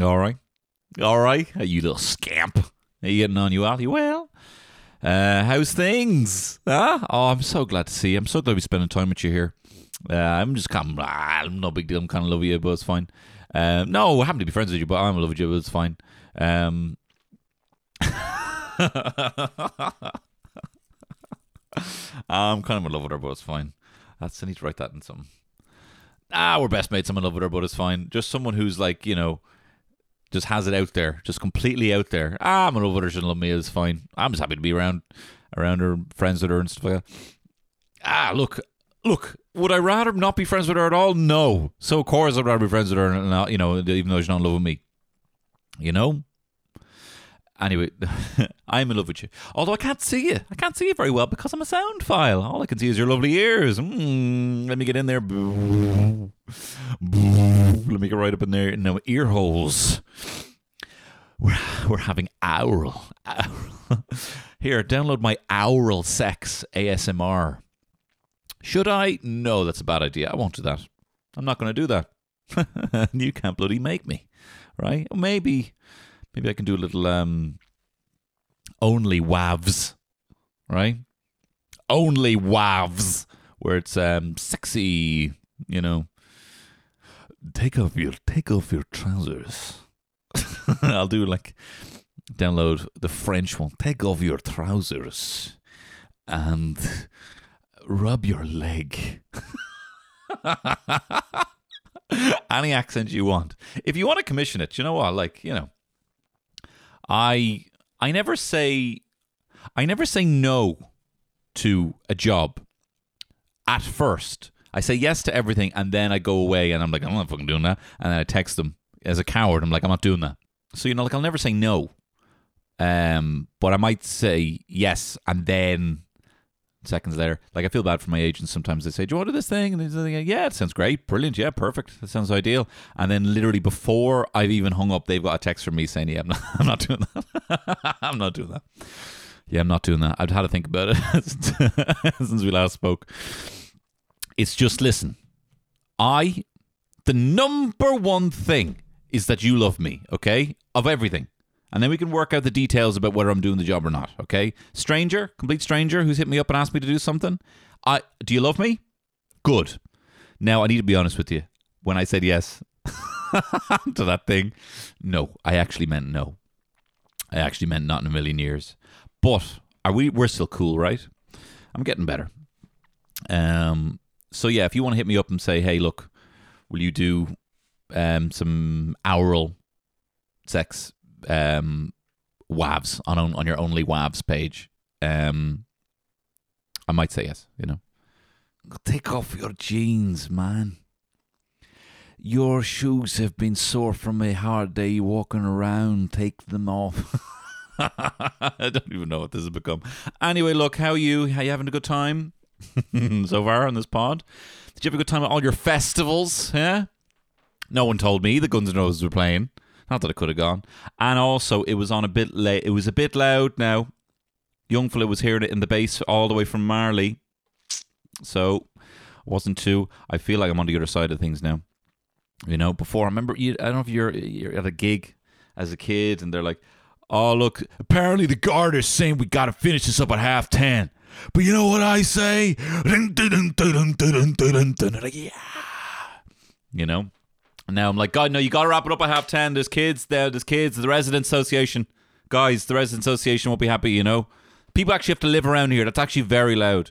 All right. All right. You little scamp. Are you getting on, you are? Well? Uh, how's things? Huh? Oh, I'm so glad to see you. I'm so glad be spending time with you here. Uh, I'm just kind of, ah, no big deal. I'm kind of love you, but it's fine. Um, no, I happen to be friends with you, but I'm in love with you, but it's fine. Um, I'm kind of in love with her, but it's fine. That's I need to write that in some. Ah, we're best mates. I'm in love with her, but it's fine. Just someone who's like, you know, just has it out there, just completely out there. Ah, I'm in love her. She love me. It's fine. I'm just happy to be around, around her, friends with her and stuff like that. Ah, look, look. Would I rather not be friends with her at all? No. So of course I'd rather be friends with her, and not, you know, even though she's not with me. You know. Anyway, I'm in love with you. Although I can't see you. I can't see you very well because I'm a sound file. All I can see is your lovely ears. Mm, let me get in there. Let me get right up in there No, ear holes. We're, we're having aural. Here, download my aural sex ASMR. Should I? No, that's a bad idea. I won't do that. I'm not going to do that. you can't bloody make me, right? Maybe Maybe I can do a little um only wavs, right? Only wavs where it's um sexy, you know. Take off your take off your trousers. I'll do like download the French one. Take off your trousers and rub your leg. Any accent you want. If you want to commission it, you know what? Like, you know, I I never say I never say no to a job at first. I say yes to everything and then I go away and I'm like, I'm not fucking doing that. And then I text them as a coward. I'm like, I'm not doing that. So, you know, like I'll never say no. Um, but I might say yes and then seconds later, like I feel bad for my agents sometimes. They say, Do you want to do this thing? And they say, Yeah, it sounds great, brilliant, yeah, perfect. That sounds ideal. And then literally before I've even hung up, they've got a text from me saying, Yeah, I'm not, I'm not doing that. I'm not doing that. Yeah, I'm not doing that. I've had to think about it since we last spoke. It's just listen. I, the number one thing is that you love me, okay? Of everything. And then we can work out the details about whether I'm doing the job or not, okay? Stranger, complete stranger who's hit me up and asked me to do something. I do you love me? Good. Now I need to be honest with you. When I said yes to that thing, no, I actually meant no. I actually meant not in a million years. But are we we're still cool, right? I'm getting better. Um so yeah, if you want to hit me up and say, "Hey, look, will you do um, some oral sex um, wavs on on your only wavs page?" Um, I might say yes. You know, take off your jeans, man. Your shoes have been sore from a hard day walking around. Take them off. I don't even know what this has become. Anyway, look, how are you? How you having a good time? so far on this pod. Did you have a good time at all your festivals? Yeah. No one told me the Guns N' Roses were playing. Not that I could have gone. And also, it was on a bit late. It was a bit loud. Now, young fella was hearing it in the bass all the way from Marlay, so wasn't too. I feel like I'm on the other side of things now. You know, before I remember, you, I don't know if you're you're at a gig as a kid, and they're like, "Oh, look, apparently the guard is saying we got to finish this up at half ten. But you know what I say? You know? Now I'm like, God, no, you got to wrap it up at half 10. There's kids there. There's kids. The Resident Association. Guys, the Resident Association won't be happy, you know? People actually have to live around here. That's actually very loud.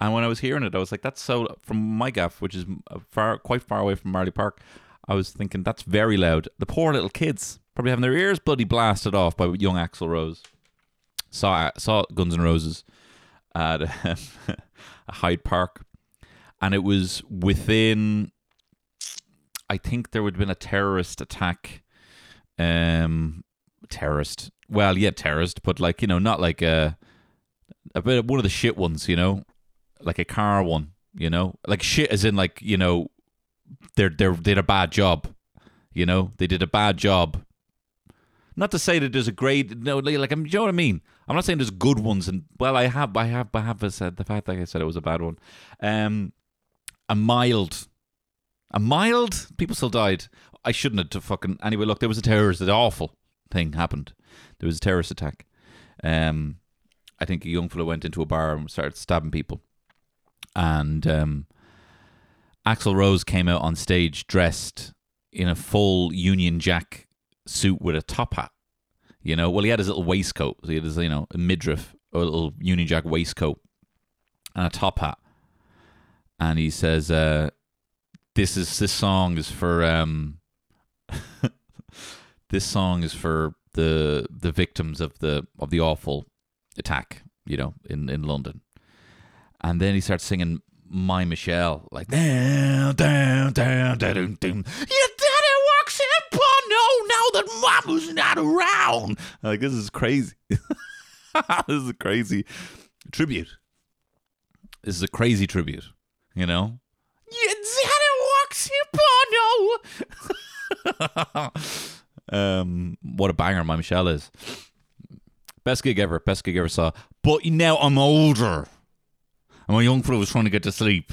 And when I was hearing it, I was like, that's so, from my gaff, which is uh, far, quite far away from Marlay Park, I was thinking, that's very loud. The poor little kids probably having their ears bloody blasted off by young Axl Rose. Saw, saw Guns N' Roses at Hyde Park, and it was within. I think there would have been a terrorist attack. Um, terrorist. Well, yeah, terrorist, but like you know, not like a a bit one of the shit ones, you know, like a car one, you know, like shit as in like you know, they're they're they did a bad job, you know, they did a bad job. Not to say that there's a grade, no, like, I'm, you know what I mean. I'm not saying there's good ones, and well, I have, I have, I have said the fact that I said it was a bad one. Um, a mild, a mild. People still died. I shouldn't have to fucking anyway. Look, there was a terrorist, an awful thing happened. There was a terrorist attack. Um, I think a young fellow went into a bar and started stabbing people, and um, Axl Rose came out on stage dressed in a full Union Jack suit with a top hat. You know, well, he had his little waistcoat. So he had his, you know, a midriff, a little Union Jack waistcoat, and a top hat. And he says, uh, "This is this song is for um, this song is for the the victims of the of the awful attack, you know, in in London." And then he starts singing "My Michelle," like down, down, down, down, down, down. Your daddy walks in porno now that mama's not around. Like this is crazy. this is a crazy tribute. This is a crazy tribute. You know. Your daddy walks in porno. um, what a banger my Michelle is. Best gig ever. Best gig ever saw. But now I'm older. And my young fellow was trying to get to sleep.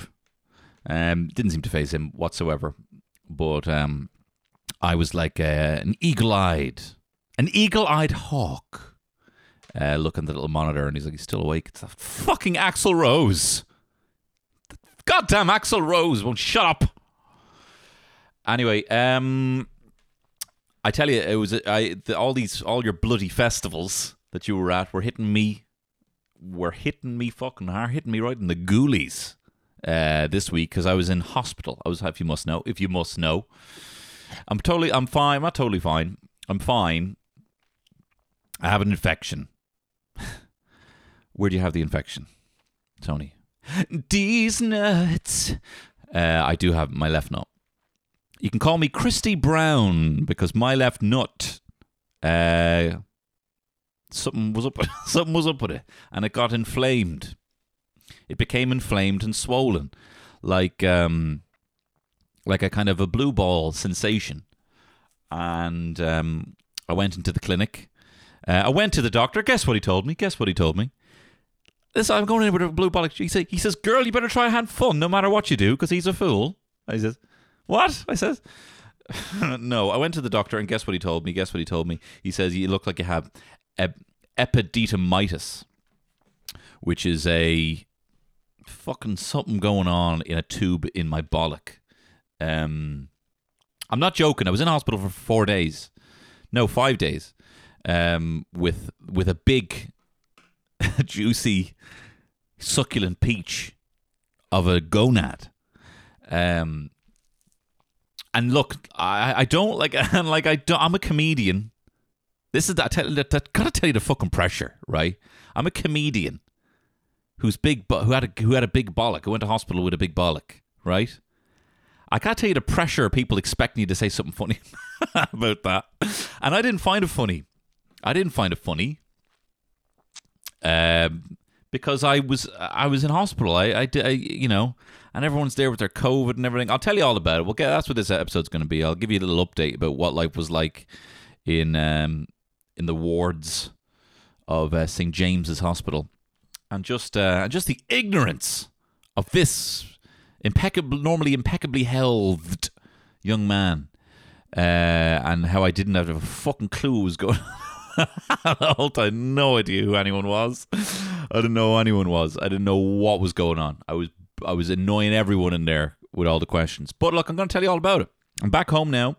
Um, didn't seem to phase him whatsoever. But um, I was like uh, an eagle-eyed, an eagle-eyed hawk, uh, looking at the little monitor, and he's like, he's still awake. It's a fucking Axl Rose. Goddamn Axl Rose won't shut up. Anyway, um, I tell you, it was I the, all these all your bloody festivals that you were at were hitting me were hitting me fucking hard, hitting me right in the ghoulies uh, this week because I was in hospital. I was, if you must know, if you must know, I'm totally, I'm fine. I'm not totally fine. I'm fine. I have an infection. Where do you have the infection, Tony? These nuts. Uh, I do have my left nut. You can call me Christy Brown because my left nut. Uh, something was up. something was up with it, and it got inflamed. It became inflamed and swollen, like um, like a kind of a blue ball sensation. And um, I went into the clinic. Uh, I went to the doctor. Guess what he told me? Guess what he told me? This I'm going in with a blue ball. He he says, "Girl, you better try and have fun, no matter what you do, because he's a fool." I says, "What?" I says, "No." I went to the doctor, and guess what he told me? Guess what he told me? He says, "You look like you have ep- epididymitis, which is a fucking something going on in a tube in my bollock." Um, I'm not joking. I was in hospital for four days, no, five days, um, with with a big, juicy, succulent peach of a gonad. Um, and look, I I don't like and like I don't. I'm a comedian. This is that. Tell, that, that gotta tell you the fucking pressure, right? I'm a comedian who's big, but who had a who had a big bollock, who went to hospital with a big bollock, right? I can't tell you the pressure people expecting you to say something funny about that. And I didn't find it funny. I didn't find it funny. Um, because I was I was in hospital. I, I, I, you know, and everyone's there with their COVID and everything. I'll tell you all about it. We'll get that's what this episode's going to be. I'll give you a little update about what life was like in um in the wards of uh, St James's Hospital, and just uh, just the ignorance of this impeccable, normally impeccably healthed young man, uh, and how I didn't have a fucking clue what was going. the whole no idea who anyone was. I didn't know who anyone was. I didn't know what was going on. I was I was annoying everyone in there with all the questions. But look, I'm going to tell you all about it. I'm back home now.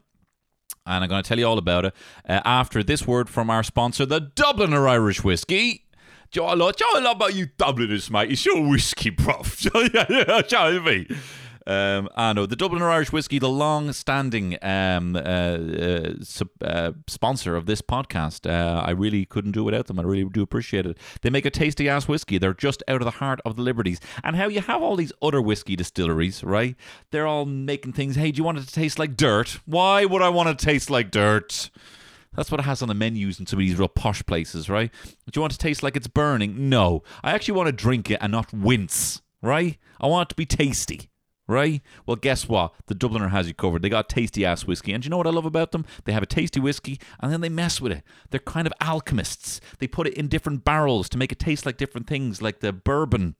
And I'm going to tell you all about it uh, after this word from our sponsor, the Dubliner Irish Whiskey. Do you know what I love about you Dubliners, mate? It's your whiskey, prof. Do you know me? Um, I know the Dubliner Irish Whiskey, the long-standing um, uh, uh, sub- uh, sponsor of this podcast. Uh, I really couldn't do without them. I really do appreciate it. They make a tasty ass whiskey. They're just out of the heart of the Liberties. And how you have all these other whiskey distilleries, right? They're all making things. Hey, do you want it to taste like dirt? Why would I want to taste like dirt? That's what it has on the menus in some of these real posh places, right? Do you want to taste like it's burning? No. I actually want to drink it and not wince, right? I want it to be tasty, right? Well, guess what? The Dubliner has you covered. They got tasty ass whiskey. And you know what I love about them? They have a tasty whiskey and then they mess with it. They're kind of alchemists. They put it in different barrels to make it taste like different things, like the bourbon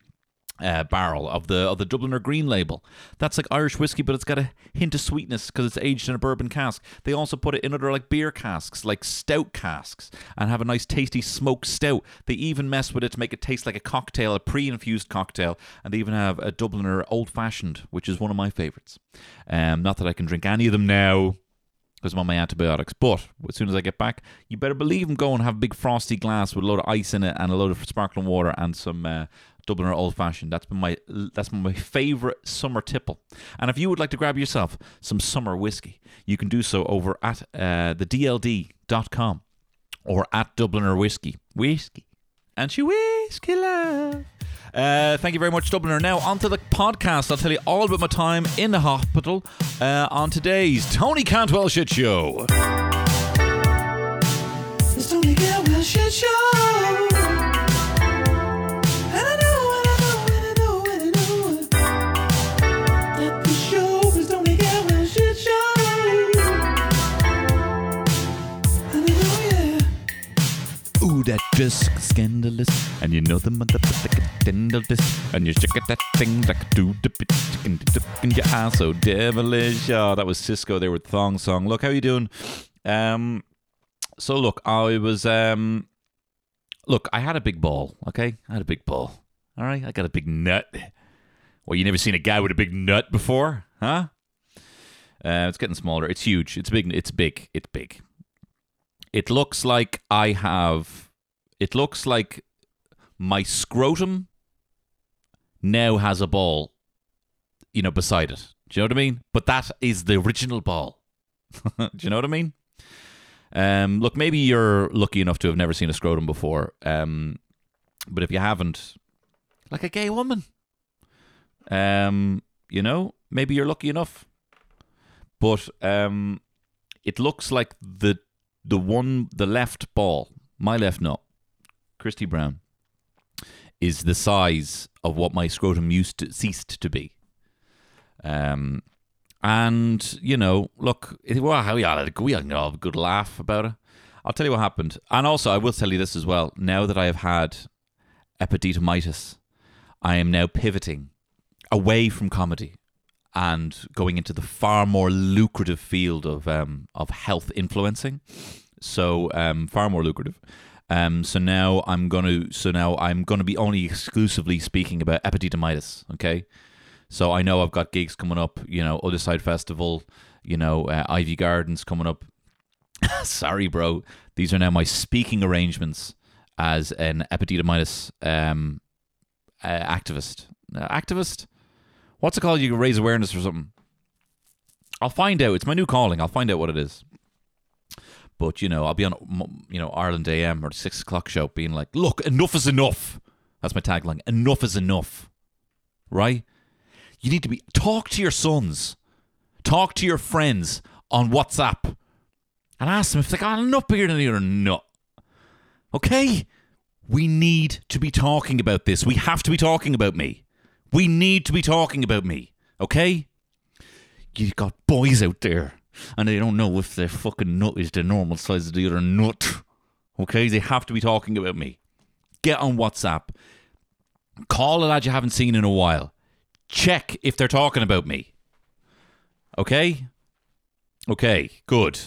uh, barrel of the of the Dubliner Green label. That's like Irish whiskey, but it's got a hint of sweetness because it's aged in a bourbon cask. They also put it in other like beer casks, like stout casks, and have a nice tasty smoked stout. They even mess with it to make it taste like a cocktail, a pre-infused cocktail, and they even have a Dubliner Old Fashioned, which is one of my favourites. Um, not that I can drink any of them now because I'm on my antibiotics. But as soon as I get back, you better believe I'm going to have a big frosty glass with a load of ice in it and a load of sparkling water and some uh, Dubliner Old Fashioned. That's been my that's been my favorite summer tipple. And if you would like to grab yourself some summer whiskey, you can do so over at uh, the DLD.com or at Dubliner Whiskey. Whiskey. And she whiskey love. Uh, thank you very much, Dubliner. Now, onto the podcast. I'll tell you all about my time in the hospital uh, on today's Tony Cantwell Shit Show. It's Tony Cantwell Shit Show. That disc scandalous. And you know the motherfucking tender disc. And you shake it that thing like do bit chicken in your ass so devilish. Oh, that was Sisqó there with Thong Song. Look, how you doing? Um so look, I was um look, I had a big ball, okay? I had a big ball. All right, I got a big nut. Well, you never seen a guy with a big nut before, huh? Uh, it's getting smaller. It's huge. It's big. It's big. It's big. It looks like I have. It looks like my scrotum now has a ball, you know, beside it. Do you know what I mean? But that is the original ball. Do you know what I mean? Um, look, maybe you're lucky enough to have never seen a scrotum before. Um, but if you haven't, like a gay woman, um, you know, maybe you're lucky enough. But um, it looks like the the one the left ball, my left nut, Christy Brown, is the size of what my scrotum used to ceased to be. Um, and you know, look, well, we all have a good laugh about it. I'll tell you what happened, and also I will tell you this as well. Now that I have had epididymitis, I am now pivoting away from comedy and going into the far more lucrative field of um, of health influencing. So um, far more lucrative. Um, so now I'm gonna so now I'm gonna be only exclusively speaking about epididymitis. Okay. So I know I've got gigs coming up. You know, Other Side Festival. You know, uh, Iveagh Gardens coming up. Sorry, bro. These are now my speaking arrangements as an epididymitis um, uh, activist. Uh, activist? What's it called? You raise awareness for something. I'll find out. It's my new calling. I'll find out what it is. But you know, I'll be on you know Ireland AM or six o'clock show, being like, "Look, enough is enough." That's my tagline. Enough is enough. Right? You need to be talk to your sons, talk to your friends on WhatsApp, and ask them if they got enough bigger than you or not. Okay? We need to be talking about this. We have to be talking about me. We need to be talking about me. Okay? You got boys out there and they don't know if their fucking nut is the normal size of the other nut. Okay? They have to be talking about me. Get on WhatsApp. Call a lad you haven't seen in a while. Check if they're talking about me. Okay? Okay, good.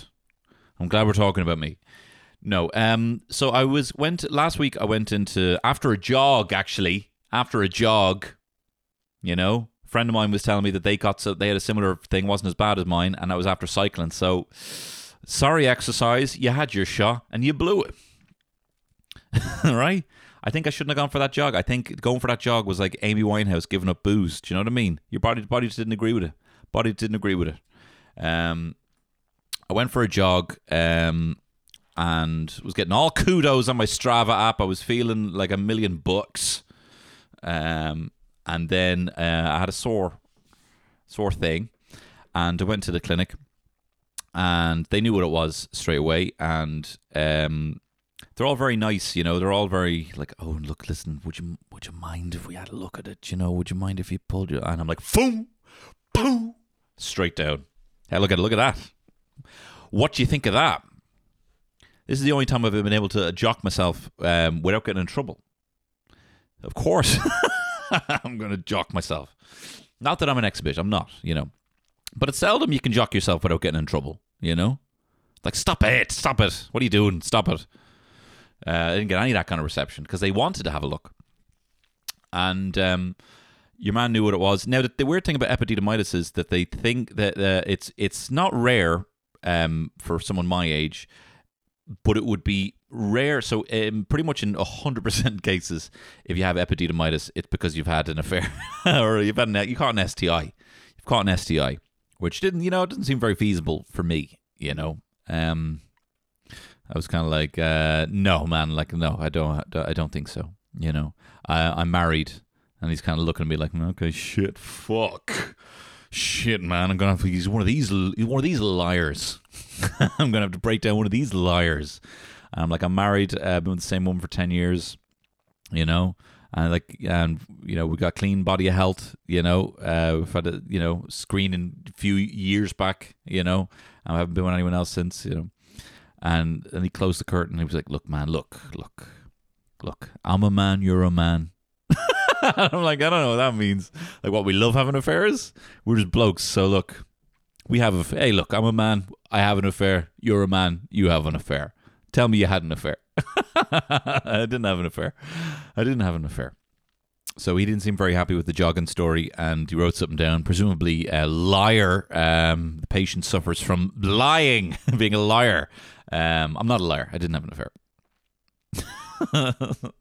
I'm glad we're talking about me. No, um, so I was went last week. I went into after a jog. Actually, after a jog, you know, friend of mine was telling me that they got so they had a similar thing, wasn't as bad as mine, and that was after cycling. So, sorry, exercise, you had your shot and you blew it. right? I think I shouldn't have gone for that jog. I think going for that jog was like Amy Winehouse giving up booze. Do you know what I mean? Your body, body just didn't agree with it. Body didn't agree with it. Um, I went for a jog. Um, and was getting all kudos on my Strava app. I was feeling like a million bucks. Um, and then uh, I had a sore, sore thing, and I went to the clinic, and they knew what it was straight away, and um, they're all very nice, you know. They're all very like, oh, look, listen, would you would you mind if we had a look at it? You know, would you mind if you pulled your? And I'm like, boom, boom, straight down. Hey, look at look at that. What do you think of that? This is the only time I've been able to jock myself um, without getting in trouble. Of course. I'm going to jock myself. Not that I'm an exhibition, I'm not, you know. But it's seldom you can jock yourself without getting in trouble, you know? Like, stop it, stop it. What are you doing? Stop it. Uh, I didn't get any of that kind of reception because they wanted to have a look. And um, your man knew what it was. Now, the, the weird thing about epididymitis is that they think that uh, it's it's not rare um, for someone my age, but it would be rare. So, um, pretty much in hundred percent cases, if you have epididymitis, it's because you've had an affair or you've had an, you caught an STI. You've caught an STI, which didn't you know it doesn't seem very feasible for me. You know, um, I was kind of like, uh, no, man, like no, I don't, I don't think so. You know, I, I'm married, and he's kind of looking at me like, okay, shit, fuck. Shit, man! I'm gonna have to use one of these. One of these liars. I'm gonna have to break down one of these liars. I'm like, I'm married. Uh, been with the same woman for ten years. You know, and like, and you know, we got clean body of health. You know, uh, we've had a you know screening a few years back. You know, I haven't been with anyone else since. You know, and and he closed the curtain. He was like, "Look, man, look, look, look. I'm a man. You're a man." I'm like, I don't know what that means. Like, what we love having affairs. We're just blokes. So look, we have a. Hey, look, I'm a man. I have an affair. You're a man. You have an affair. Tell me you had an affair. I didn't have an affair. I didn't have an affair. So he didn't seem very happy with the jogging story, and he wrote something down. Presumably, a liar. Um, the patient suffers from lying, being a liar. Um, I'm not a liar. I didn't have an affair.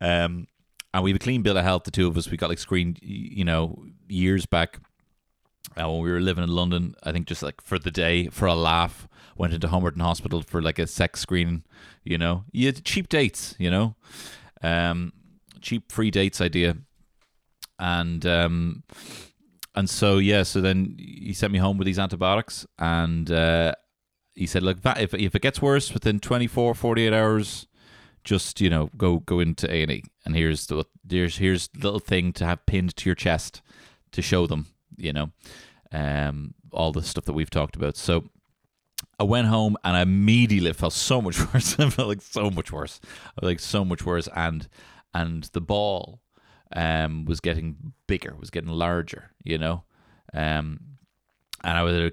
um, and we have a clean bill of health. The two of us, we got like screened, you know, years back uh, when we were living in London. I think just like for the day, for a laugh, went into Homerton Hospital for like a sex screening. You know, you cheap dates. You know, um, cheap free dates idea, and um, and so yeah, so then he sent me home with these antibiotics, and uh, he said, look, if if it gets worse within 24, 48 hours, just you know go go into A and E, and here's the here's here's the little thing to have pinned to your chest to show them, you know, um, all the stuff that we've talked about. So I went home and I immediately felt so much worse. I felt like so much worse, like so much worse, and and the ball um was getting bigger, was getting larger, you know, um, and I was a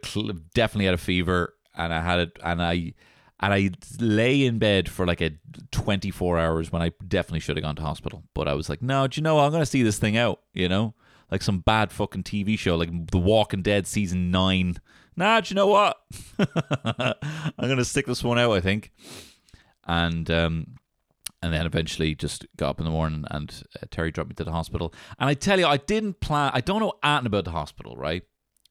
definitely had a fever, and I had it, and I and I lay in bed for like a 24 hours when I definitely should have gone to hospital. But I was like, no, do you know. I'm going to see this thing out, you know? Like some bad fucking TV show, like The Walking Dead season 9. Nah, do you know what? I'm to stick this one out, I think. And, um, and then eventually just got up in the morning and uh, Terry dropped me to the hospital. And I tell you, I didn't plan, I don't know anything about the hospital, right?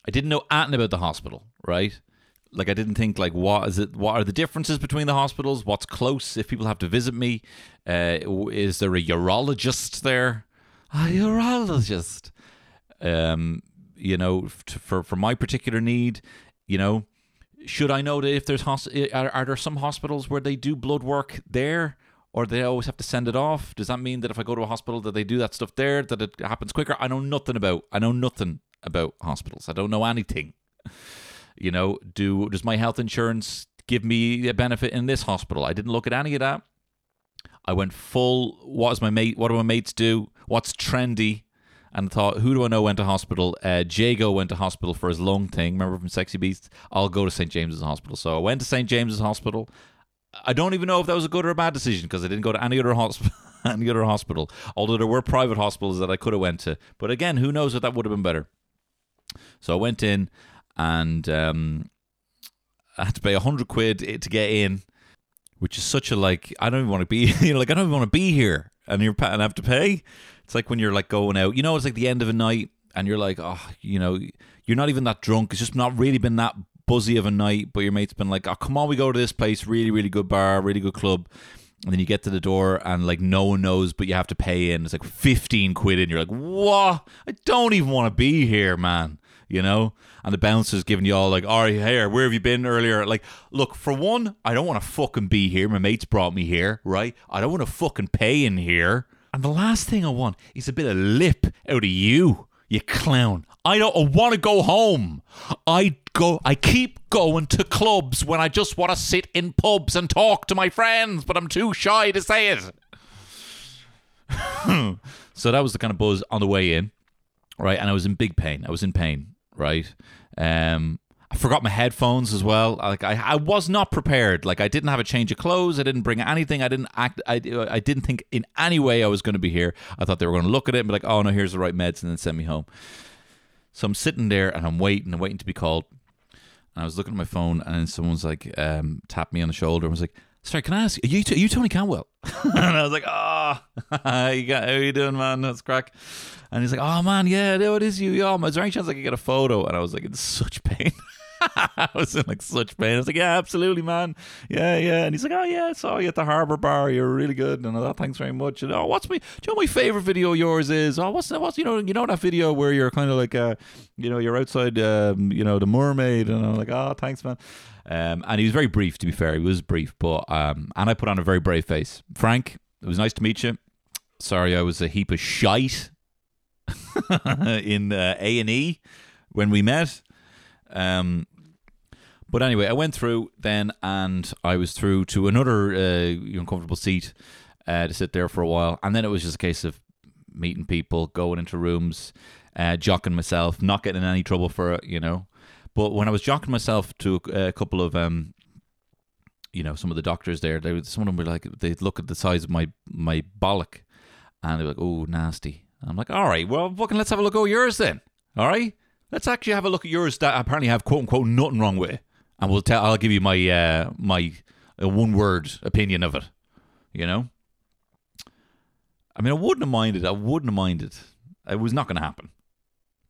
I didn't know anything about the hospital, right? like I didn't think like what is it what are the differences between the hospitals what's close if people have to visit me uh, is there a urologist there a urologist um you know for for my particular need you know should I know that if there's hos- are, are there some hospitals where they do blood work there or they always have to send it off? Does that mean that if I go to a hospital that they do that stuff there that it happens quicker? I know nothing about I know nothing about hospitals. I don't know anything. You know do does my health insurance give me a benefit in this hospital? I didn't look at any of that. I went full what is my mate what do my mates do? What's trendy and thought who do i know went to hospital? Uh, jago went to hospital for his lung thing. Remember from sexy beasts? I'll go to st james's hospital. So i went to st james's hospital. I don't even know if that was a good or a bad decision because i didn't go to any other hospital any other hospital. Although there were private hospitals that i could have went to. But again who knows if that would have been better. So i went in and um, I had to pay hundred quid to get in, which is such a like I don't even want to be you know like I don't even want to be here, and you're and I have to pay. It's like when you're like going out, you know, it's like the end of a night, and you're like, oh, you know, you're not even that drunk. It's just not really been that buzzy of a night, but your mate's been like, oh, come on, we go to this place, really, really good bar, really good club. And then you get to the door and like no one knows, but you have to pay in. It's like 15 quid and You're like, what? I don't even want to be here, man. You know? And the bouncer's giving you all like, all right, here, where have you been earlier? Like, look, for one, I don't want to fucking be here. My mate's brought me here, right? I don't want to fucking pay in here. And the last thing I want is a bit of lip out of you, you clown. I don't want to go home. I go I keep going to clubs when I just want to sit in pubs and talk to my friends, but I'm too shy to say it. So that was the kind of buzz on the way in, right? And I was in big pain. I was in pain, right? Um, I forgot my headphones as well. Like I, I was not prepared. Like I didn't have a change of clothes. I didn't bring anything. I didn't act. I, I didn't think in any way I was going to be here. I thought they were going to look at it and be like, "Oh no, here's the right meds," and then send me home. So I'm sitting there and I'm waiting. Waiting to be called. And I was looking at my phone, and someone's like, um, tapped me on the shoulder and was like, "Sorry, can I ask you? Are you, are you Tony Cantwell?" and I was like, "Oh, you got, how you doing, man? That's crack." And he's like, "Oh man, yeah, no, it is you. Yeah, is there any chance I could get a photo?" And I was like, "It's such pain." I was in like such pain. I was like, "Yeah, absolutely, man. Yeah, yeah." And he's like, "Oh yeah, I saw you at the Harbour Bar. You're really good." And I thought, "Thanks very much." And oh, what's my? Do you know my favorite video of yours is? Oh, what's that? What's you know you know that video where you're kind of like uh, you know, you're outside, um, you know, the mermaid, and I'm like, "Oh, thanks, man." Um, and he was very brief. To be fair, he was brief, but um, and I put on a very brave face. Frank, it was nice to meet you. Sorry, I was a heap of shite in uh, A and E when we met. Um, but anyway, I went through then, and I was through to another uh, uncomfortable seat uh, to sit there for a while, and then it was just a case of meeting people, going into rooms, uh, jocking myself, not getting in any trouble for it, you know. But when I was jocking myself to a, a couple of um, you know, some of the doctors there, they would, some of them were like, they'd look at the size of my my bollock, and they're like, "Oh, nasty." I'm like, "All right, well, fucking let's have a look at yours then. All right, let's actually have a look at yours that apparently have quote unquote nothing wrong with, it. And we'll tell. I'll give you my uh, my uh, one word opinion of it. You know, I mean, I wouldn't have minded. I wouldn't have minded. It was not going to happen.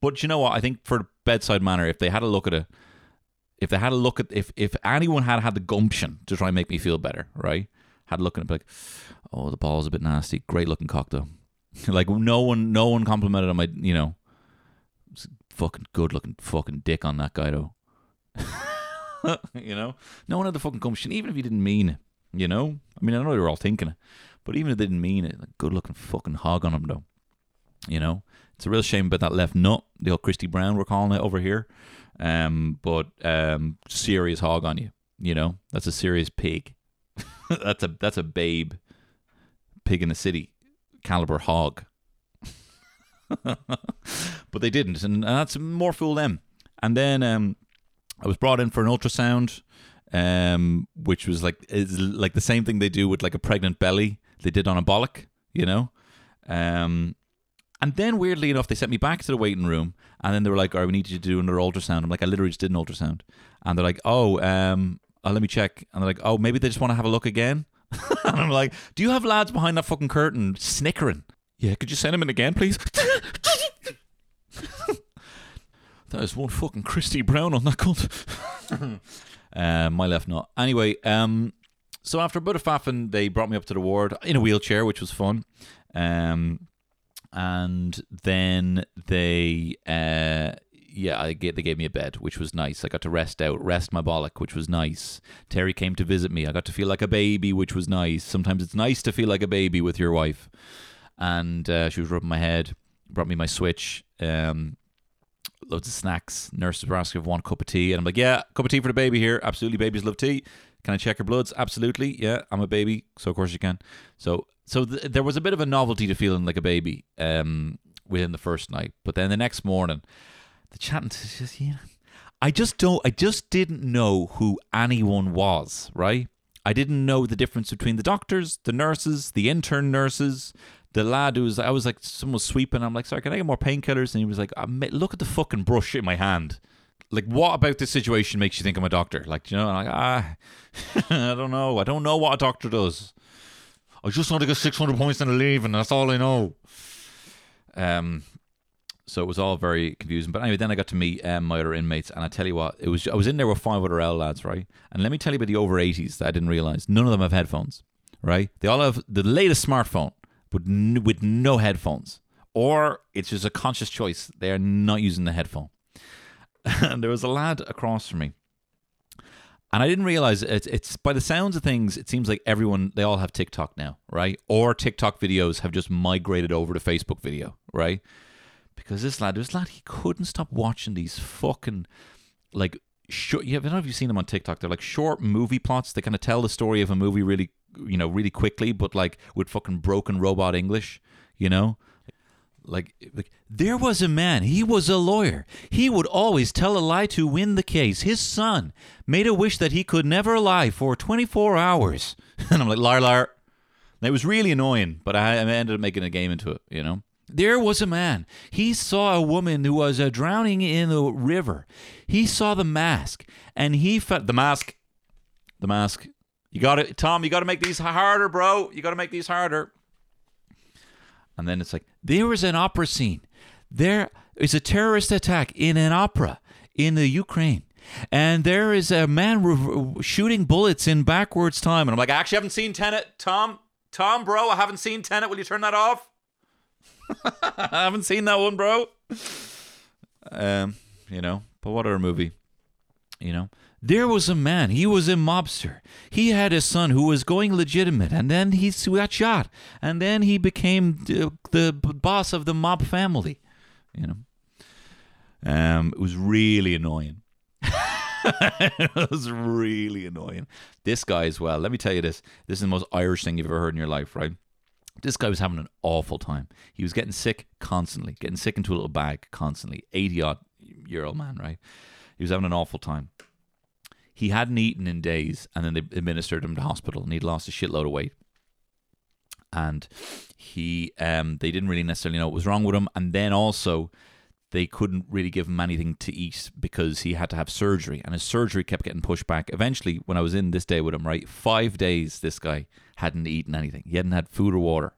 But you know what? I think for bedside manner, if they had a look at it, if they had a look at if if anyone had had the gumption to try and make me feel better, right? Had a look at it, like, oh, the ball's a bit nasty. Great looking cock though. like no one, no one complimented on my, you know, fucking good looking fucking dick on that guy though. you know, no one had the fucking gumption, even if he didn't mean it. You know, I mean, I know they were all thinking it, but even if they didn't mean it, like, good looking fucking hog on him though. You know, it's a real shame about that left nut, the old Christy Brown we're calling it over here. Um, but um, serious hog on you. You know, that's a serious pig. that's a that's a babe, pig in the city, caliber hog. but they didn't, and that's more fool them. And then um, I was brought in for an ultrasound, um, which was like is like the same thing they do with like a pregnant belly. They did on a bollock, you know. Um, and then weirdly enough, they sent me back to the waiting room, and then they were like, "All right, we need you to do another ultrasound." I'm like, "I literally just did an ultrasound," and they're like, "Oh, um, uh, let me check," and they're like, "Oh, maybe they just want to have a look again." and I'm like, "Do you have lads behind that fucking curtain snickering?" Yeah, could you send him in again, please? that is one fucking Christy Brown on that cunt. uh, my left nut. Anyway, um, so after a bit of faffing, they brought me up to the ward in a wheelchair, which was fun. Um, and then they, uh, yeah, I get, they gave me a bed, which was nice. I got to rest out, rest my bollock, which was nice. Terry came to visit me. I got to feel like a baby, which was nice. Sometimes it's nice to feel like a baby with your wife. And uh, she was rubbing my head, brought me my switch, um, loads of snacks. Nurses were asking for one cup of tea, and I'm like, yeah, cup of tea for the baby here. Absolutely, babies love tea. Can I check her bloods? Absolutely, yeah. I'm a baby, so of course you can. So, so th- there was a bit of a novelty to feeling like a baby um, within the first night, but then the next morning, the chatting just know, I just don't. I just didn't know who anyone was. Right. I didn't know the difference between the doctors, the nurses, the intern nurses, the lad who was. I was like, someone was sweeping. I'm like, sorry, can I get more painkillers? And he was like, "Ah, look at the fucking brush in my hand. Like, what about this situation makes you think I'm a doctor? Like, you know, I'm like, ah, I don't know. I don't know what a doctor does. I just want to get 600 points and leave, and that's all I know. Um, so it was all very confusing. But anyway, then I got to meet um, my other inmates, and I tell you what, it was I was in there with five other L lads, right? And let me tell you about the over 80s that I didn't realize. None of them have headphones, right? They all have the latest smartphone, but n- with no headphones, or it's just a conscious choice. They are not using the headphone. and there was a lad across from me. And I didn't realize it's, it's by the sounds of things, it seems like everyone, they all have TikTok now, right? Or TikTok videos have just migrated over to Facebook video, right? Because this lad, this lad, he couldn't stop watching these fucking, like, short, yeah, I don't know if you've seen them on TikTok. They're like short movie plots. They kind of tell the story of a movie really, you know, really quickly, but like with fucking broken robot English, you know? Like, like there was a man. He was a lawyer. He would always tell a lie to win the case. His son made a wish that he could never lie for 24 hours. And I'm like, liar, liar. And it was really annoying, but I, I ended up making a game into it. You know. There was a man. He saw a woman who was uh, drowning in the river. He saw the mask, and he felt the mask. The mask. You got it, Tom. You got to make these harder, bro. You got to make these harder. And then it's like there was an opera scene. There is a terrorist attack in an opera in the Ukraine. And there is a man re- shooting bullets in backwards time. And I'm like, I actually haven't seen Tenet. Tom, Tom, bro, I haven't seen Tenet. Will you turn that off? I haven't seen that one, bro. Um, you know, but what other movie? You know, there was a man. He was a mobster. He had a son who was going legitimate, and then he got shot, and then he became the, the boss of the mob family. You know, um, it was really annoying. it was really annoying. This guy as well. Let me tell you this. This is the most Irish thing you've ever heard in your life, right? This guy was having an awful time. He was getting sick constantly, getting sick into a little bag constantly. 80 odd year old man, right? He was having an awful time. He hadn't eaten in days, and then they administered him to hospital, and he'd lost a shitload of weight. And he, um, they didn't really necessarily know what was wrong with him. And then also, they couldn't really give him anything to eat because he had to have surgery, and his surgery kept getting pushed back. Eventually, when I was in this day with him, right, five days this guy hadn't eaten anything. He hadn't had food or water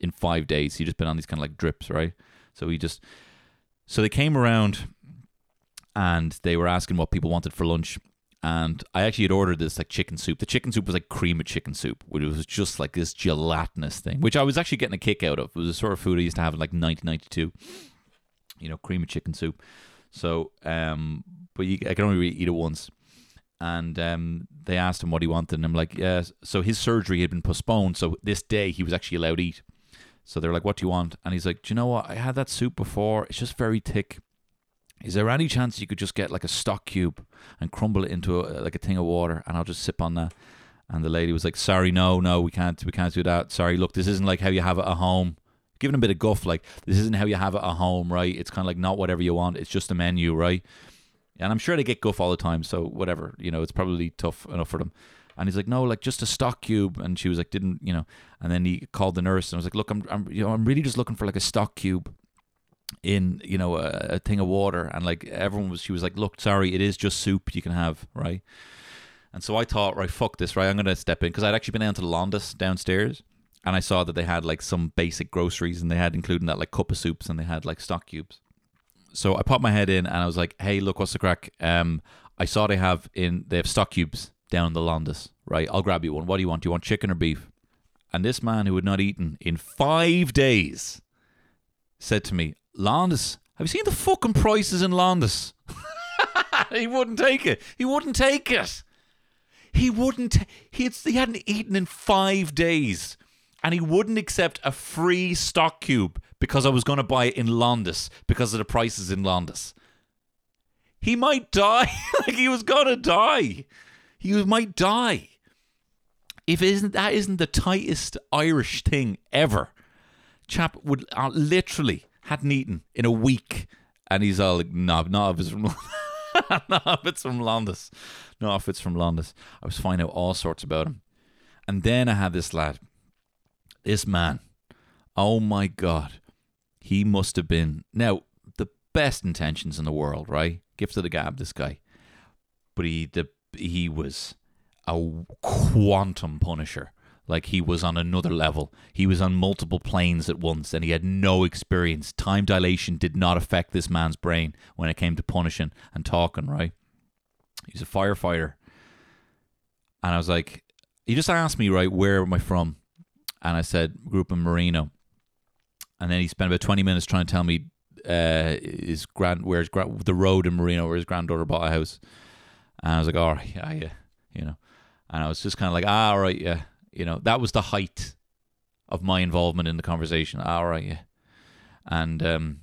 in five days. He'd just been on these kind of like drips, right? So he just, so they came around, and they were asking what people wanted for lunch. And I actually had ordered this like chicken soup. The chicken soup was like cream of chicken soup, which was just like this gelatinous thing, which I was actually getting a kick out of. It was a sort of food I used to have in like 1992 you know, cream of chicken soup. So, um, but you, I can only really eat it once. And um, they asked him what he wanted, and I'm like, yeah. So his surgery had been postponed, so this day he was actually allowed to eat. So they're like, what do you want? And he's like, do you know what? I had that soup before. It's just very thick. Is there any chance you could just get like a stock cube and crumble it into a, like a thing of water, and I'll just sip on that? And the lady was like, sorry, no, no, we can't, we can't do that. Sorry, look, this isn't like how you have it at home. Giving a bit of guff like this isn't how you have it at home right? It's kind of like not whatever you want. It's just a menu right? And i'm sure they get guff all the time so whatever you know it's probably tough enough for them. And he's like no like just a stock cube. And she was like didn't you know. And then he called the nurse and I was like look i'm, I'm you know i'm really just looking for like a stock cube in you know a, a thing of water and like everyone was she was like look sorry it is just soup you can have right and so i thought right fuck this right i'm gonna step in because i'd actually been down to the Londis downstairs and I saw that they had like some basic groceries and they had including that like cup of soups and they had like stock cubes. So I popped my head in and I was like, "Hey, look, what's the crack? Um, I saw they have in they have stock cubes down the Londis, right? I'll grab you one. What do you want? Do you want chicken or beef?" And this man who had not eaten in five days said to me, "Londis, have you seen the fucking prices in Londis?" he wouldn't take it. He wouldn't take it. He wouldn't. He had, he hadn't eaten in five days and he wouldn't accept a free stock cube because I was going to buy it in Londis because of the prices in Londis. He might die. like he was going to die. He might die. If isn't that isn't the tightest Irish thing ever. Chap would uh, literally hadn't eaten in a week, and he's all like, "No, no, it's from, no, it's from Londis, no, if it's from Londis." I was finding out all sorts about him, and then I had this lad this man, oh my God, he must have been now the best intentions in the world, right? Gift of the gab, this guy, but he the he was a quantum punisher. Like he was on another level. He was on multiple planes at once, and he had no experience. Time dilation did not affect this man's brain when it came to punishing and talking. Right? He's a firefighter, and I was like, he just asked me, right, where am I from? and I said grew up in Marino, and then he spent about twenty minutes trying to tell me uh, his grand where's gra- the road in Marino where his granddaughter bought a house, and I was like, all right, yeah, yeah, you know, and I was just kind of like, ah, all right, yeah, you know, that was the height of my involvement in the conversation. All right, yeah, and um,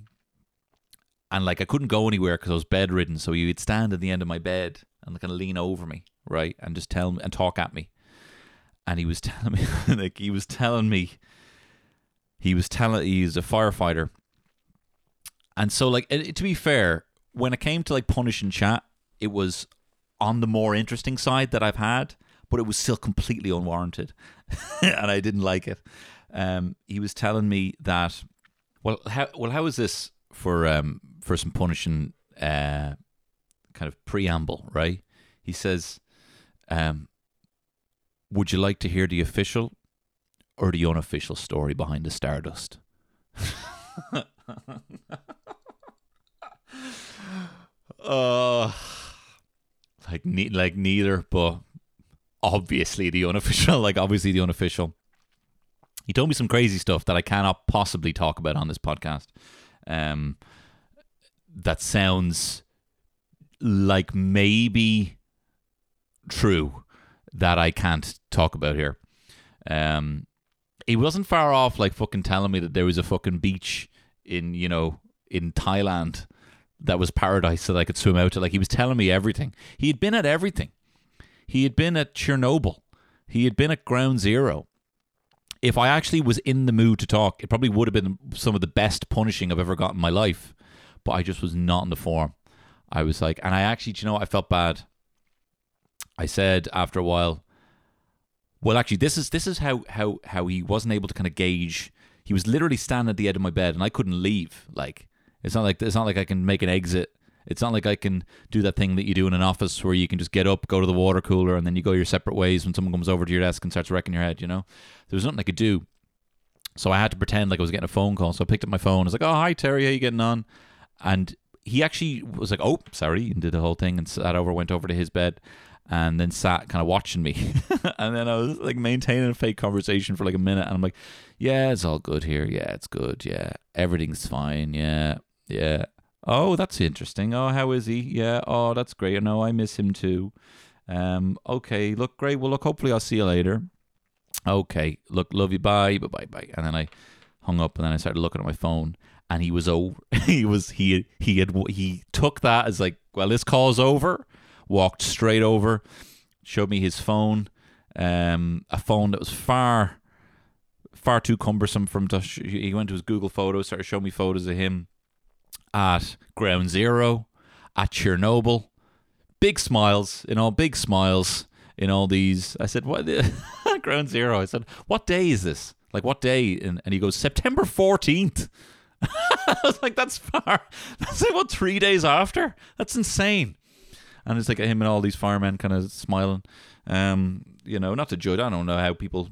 and like I couldn't go anywhere because I was bedridden, so he would stand at the end of my bed and kind of lean over me, right, and just tell me and talk at me. And he was telling me like he was telling me he was telling he's a firefighter. And so, like, to be fair, when it came to like punish and chat, it was on the more interesting side that I've had, but it was still completely unwarranted, and I didn't like it. Um, he was telling me that, well, how well how is this for um for some punishing uh kind of preamble, right? He says, um, would you like to hear the official or the unofficial story behind the Stardust? uh, like ne- like neither, but obviously the unofficial. Like obviously the unofficial. He told me some crazy stuff that I cannot possibly talk about on this podcast. Um, that sounds like maybe true that I can't talk about here. Um, he wasn't far off, like fucking telling me that there was a fucking beach in you know in Thailand that was paradise that I could swim out to. Like he was telling me everything. He had been at everything. He had been at Chernobyl. He had been at Ground Zero. If I actually was in the mood to talk, it probably would have been some of the best punishing I've ever got in my life. But I just was not in the form. I was like, and I actually, do you know, I felt bad. I said after a while, well, actually, this is this is how how how he wasn't able to kind of gauge. He was literally standing at the edge of my bed, and I couldn't leave. Like it's not like it's not like I can make an exit. It's not like I can do that thing that you do in an office where you can just get up, go to the water cooler, and then you go your separate ways when someone comes over to your desk and starts wrecking your head. You know, there was nothing I could do. So I had to pretend like I was getting a phone call. So I picked up my phone. I was like, "Oh, hi Terry, how you getting on?" And he actually was like, "Oh, sorry," and did the whole thing and sat over, went over to his bed, and then sat kind of watching me. and then I was like maintaining a fake conversation for like a minute, and I'm like, "Yeah, it's all good here. Yeah, it's good. Yeah, everything's fine. Yeah, yeah. Oh, that's interesting. Oh, how is he? Yeah. Oh, that's great. I know I miss him too. Um. Okay. Look, great. Well, look. Hopefully, I'll see you later. Okay. Look, love you. Bye. Bye. Bye. Bye. And then I hung up, and then I started looking at my phone, and he was over. he was he he had he took that as like, well, this call's over. Walked straight over, showed me his phone, um, a phone that was far far too cumbersome from. To he went to his Google Photos, started showing me photos of him at Ground Zero, at Chernobyl. Big smiles, you know, big smiles in all these. I said, "What Ground Zero?" I said, "What day is this? Like what day?" And, and he goes, "September 14th. I was like, "That's far. That's like what three days after. That's insane." And it's like him and all these firemen kind of smiling. Um, you know, not to judge. I don't know how people,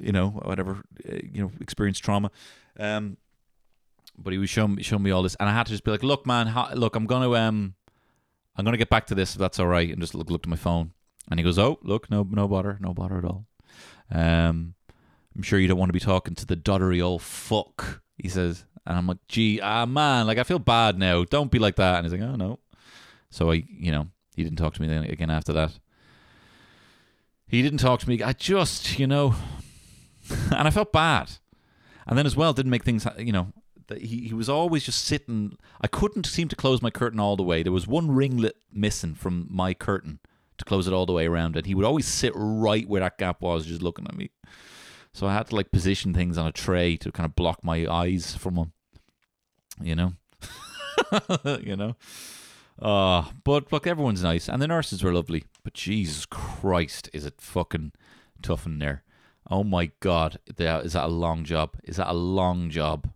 you know, whatever, uh, you know, experience trauma. Um, but he was showing me, showing me all this, and I had to just be like, "Look, man, look, I'm gonna um, I'm gonna get back to this if that's all right." And just look looked at my phone, and he goes, "Oh, look, no, no bother, no bother at all." Um, I'm sure you don't want to be talking to the doddery old fuck, he says, and I'm like, "Gee, ah, man, like I feel bad now. Don't be like that." And he's like, "Oh no." So I, you know, he didn't talk to me again after that. He didn't talk to me. I just, you know, and I felt bad. And then as well, didn't make things, you know, he, he was always just sitting. I couldn't seem to close my curtain all the way. There was one ringlet missing from my curtain to close it all the way around, and he would always sit right where that gap was, just looking at me. So I had to like position things on a tray to kind of block my eyes from him. You know, you know. Uh, but look, everyone's nice, and the nurses were lovely. But Jesus Christ, is it fucking tough in there? Oh my God, Is that a long job? Is that a long job?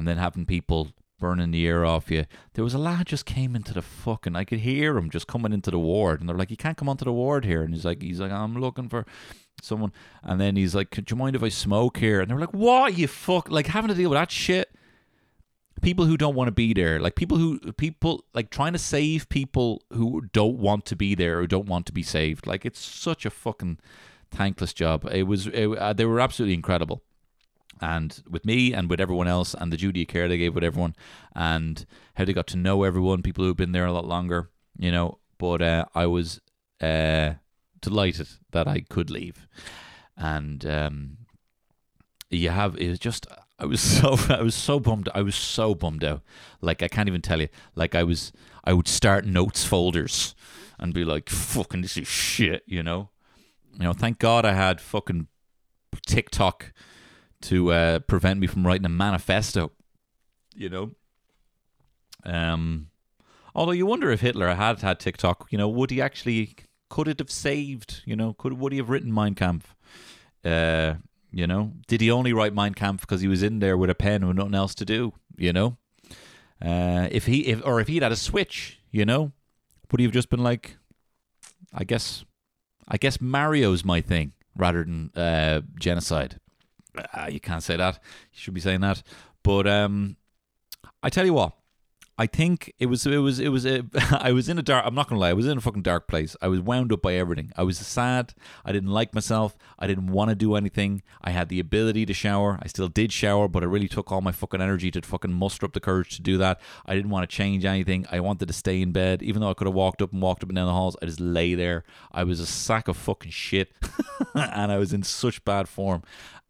And then having people burning the ear off you. There was a lad just came into the fucking. I could hear him just coming into the ward, and they're like, "You can't come onto the ward here." And he's like, "He's like, I'm looking for." Someone, and then he's like, "Could you mind if I smoke here?" And they're like, "What you fuck?" Like having to deal with that shit people who don't want to be there like people who people like trying to save people who don't want to be there or don't want to be saved like it's such a fucking thankless job it was it, uh, they were absolutely incredible and with me and with everyone else and the duty of care they gave with everyone and how they got to know everyone people who've been there a lot longer you know but uh, i was uh, delighted that i could leave and um, you have it was just I was so I was so bummed I was so bummed out. Like I can't even tell you. Like I was I would start notes folders and be like, fucking this is shit, you know? You know, thank God I had fucking TikTok to uh, prevent me from writing a manifesto. You know? Um, although you wonder if Hitler had had TikTok, you know, would he actually could it have saved? You know, could would he have written Mein Kampf? Uh, you know, did he only write Mein Kampf because he was in there with a pen with nothing else to do? You know, uh, if he if or if he'd had a switch, you know, would he have just been like, I guess, I guess Mario's my thing rather than uh, genocide. Uh, you can't say that. You should be saying that. But um, I tell you what, I think it was it was it was a, I was in a dark. I'm not gonna lie. I was in a fucking dark place. I was wound up by everything. I was sad. I didn't like myself. I didn't want to do anything. I had the ability to shower. I still did shower, but it really took all my fucking energy to fucking muster up the courage to do that. I didn't want to change anything. I wanted to stay in bed, even though I could have walked up and walked up and down the halls. I just lay there. I was a sack of fucking shit, and I was in such bad form,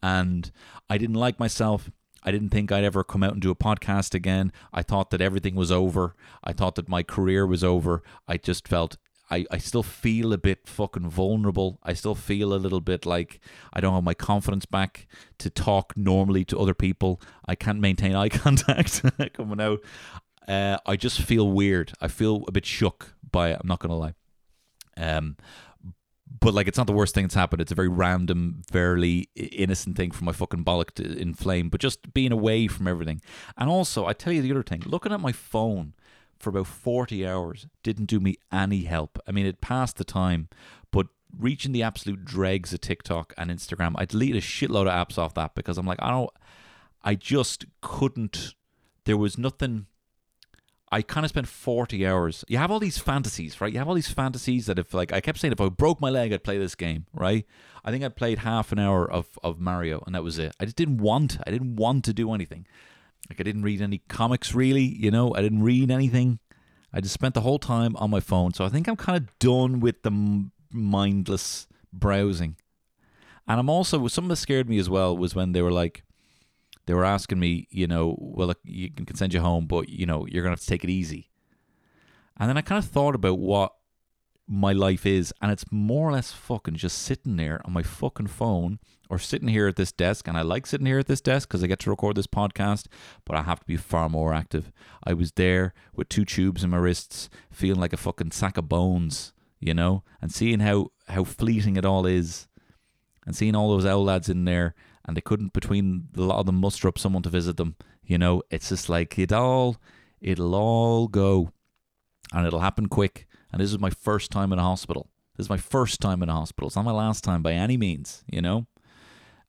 and I didn't like myself. I didn't think I'd ever come out and do a podcast again. I thought that everything was over. I thought that my career was over. I just felt I, I still feel a bit fucking vulnerable. I still feel a little bit like I don't have my confidence back to talk normally to other people. I can't maintain eye contact coming out. Uh, I just feel weird. I feel a bit shook by it. I'm not going to lie. Um, but like it's not the worst thing that's happened. It's a very random, fairly innocent thing for my fucking bollock to inflame. But just being away from everything, and also I tell you the other thing: looking at my phone for about forty hours didn't do me any help. I mean, it passed the time, but reaching the absolute dregs of TikTok and Instagram, I deleted a shitload of apps off that because I'm like, I don't, I just couldn't. There was nothing. I kind of spent 40 hours. You have all these fantasies, right? You have all these fantasies that if, like, I kept saying if I broke my leg, I'd play this game, right? I think I played half an hour of, of Mario, and that was it. I just didn't want, I didn't want to do anything. Like, I didn't read any comics, really, you know? I didn't read anything. I just spent the whole time on my phone. So I think I'm kind of done with the mindless browsing. And I'm also, something that scared me as well was when they were like, they were asking me, you know, well, look, you can send you home, but you know, you're gonna have to take it easy. And then I kind of thought about what my life is, and it's more or less fucking just sitting there on my fucking phone or sitting here at this desk. And I like sitting here at this desk because I get to record this podcast, but I have to be far more active. I was there with two tubes in my wrists, feeling like a fucking sack of bones, you know, and seeing how how fleeting it all is, and seeing all those owl lads in there and they couldn't between a lot of them muster up someone to visit them. You know, it's just like it all it'll all go and it'll happen quick. And this is my first time in a hospital. This is my first time in a hospital. It's not my last time by any means, you know.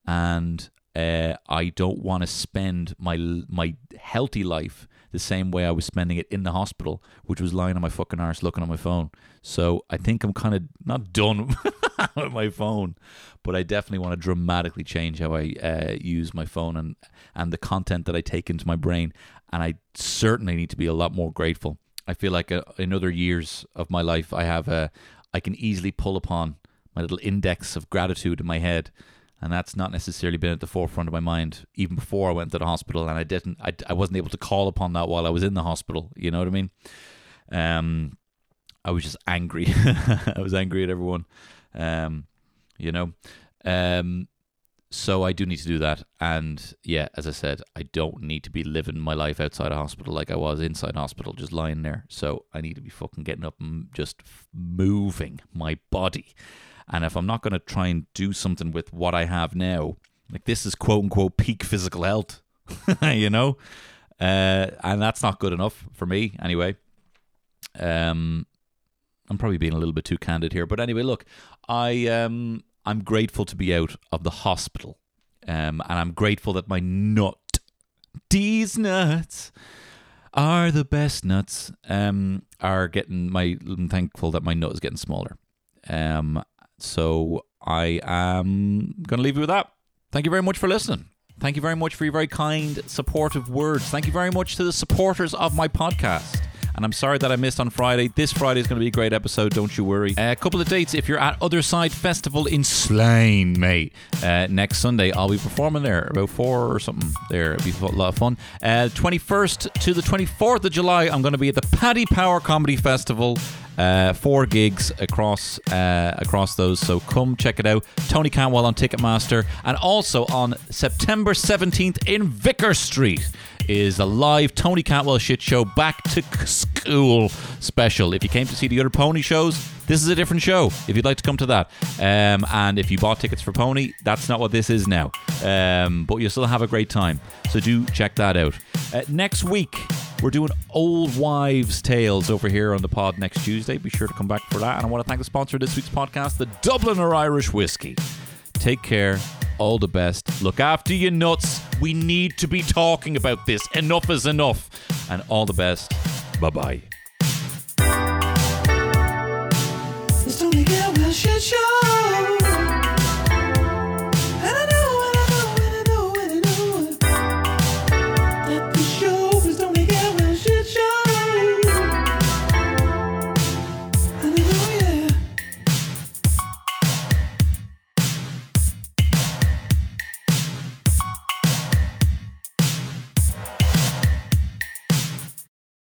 And uh, I don't want to spend my my healthy life the same way I was spending it in the hospital, which was lying on my fucking arse looking on my phone. So I think I'm kind of not done with my phone, but I definitely want to dramatically change how I uh, use my phone and and the content that I take into my brain. And I certainly need to be a lot more grateful. I feel like uh, in other years of my life, I have a I can easily pull upon my little index of gratitude in my head and that's not necessarily been at the forefront of my mind even before I went to the hospital, and I didn't, I, I wasn't able to call upon that while I was in the hospital. You know what I mean? Um, I was just angry. I was angry at everyone. Um, you know, um, so I do need to do that, and yeah, as I said, I don't need to be living my life outside a hospital like I was inside hospital, just lying there. So I need to be fucking getting up and just moving my body. And if I'm not going to try and do something with what I have now, like this is quote unquote peak physical health, you know, uh, and that's not good enough for me anyway. Um, I'm probably being a little bit too candid here, but anyway, look, I um, I'm grateful to be out of the hospital, um, and I'm grateful that my nut, these nuts, are the best nuts. Um, are getting my. I'm thankful that my nut is getting smaller. Um, so I am going to leave you with that. Thank you very much for listening. Thank you very much for your very kind, supportive words. Thank you very much to the supporters of my podcast. And I'm sorry that I missed on Friday. This Friday is going to be a great episode, don't you worry. A couple of dates if you're at Other Side Festival in Slane, mate. Uh, next Sunday, I'll be performing there, about four or something there. It'll be a lot of fun. Uh, 21st to the 24th of July, I'm going to be at the Paddy Power Comedy Festival Uh, four gigs across uh, across those, so come check it out. Tony Cantwell on Ticketmaster, and also on September 17th in Vicar Street is a live Tony Cantwell shit show back to school special. If you came to see the other pony shows, this is a different show. If you'd like to come to that, um, and if you bought tickets for Pony, that's not what this is now. Um, but you'll still have a great time. So do check that out. Uh, next week. We're doing old wives' tales over here on the pod next Tuesday. Be sure to come back for that. And I want to thank the sponsor of this week's podcast, the Dubliner Irish Whiskey. Take care. All the best. Look after your nuts. We need to be talking about this. Enough is enough. And all the best. Bye bye.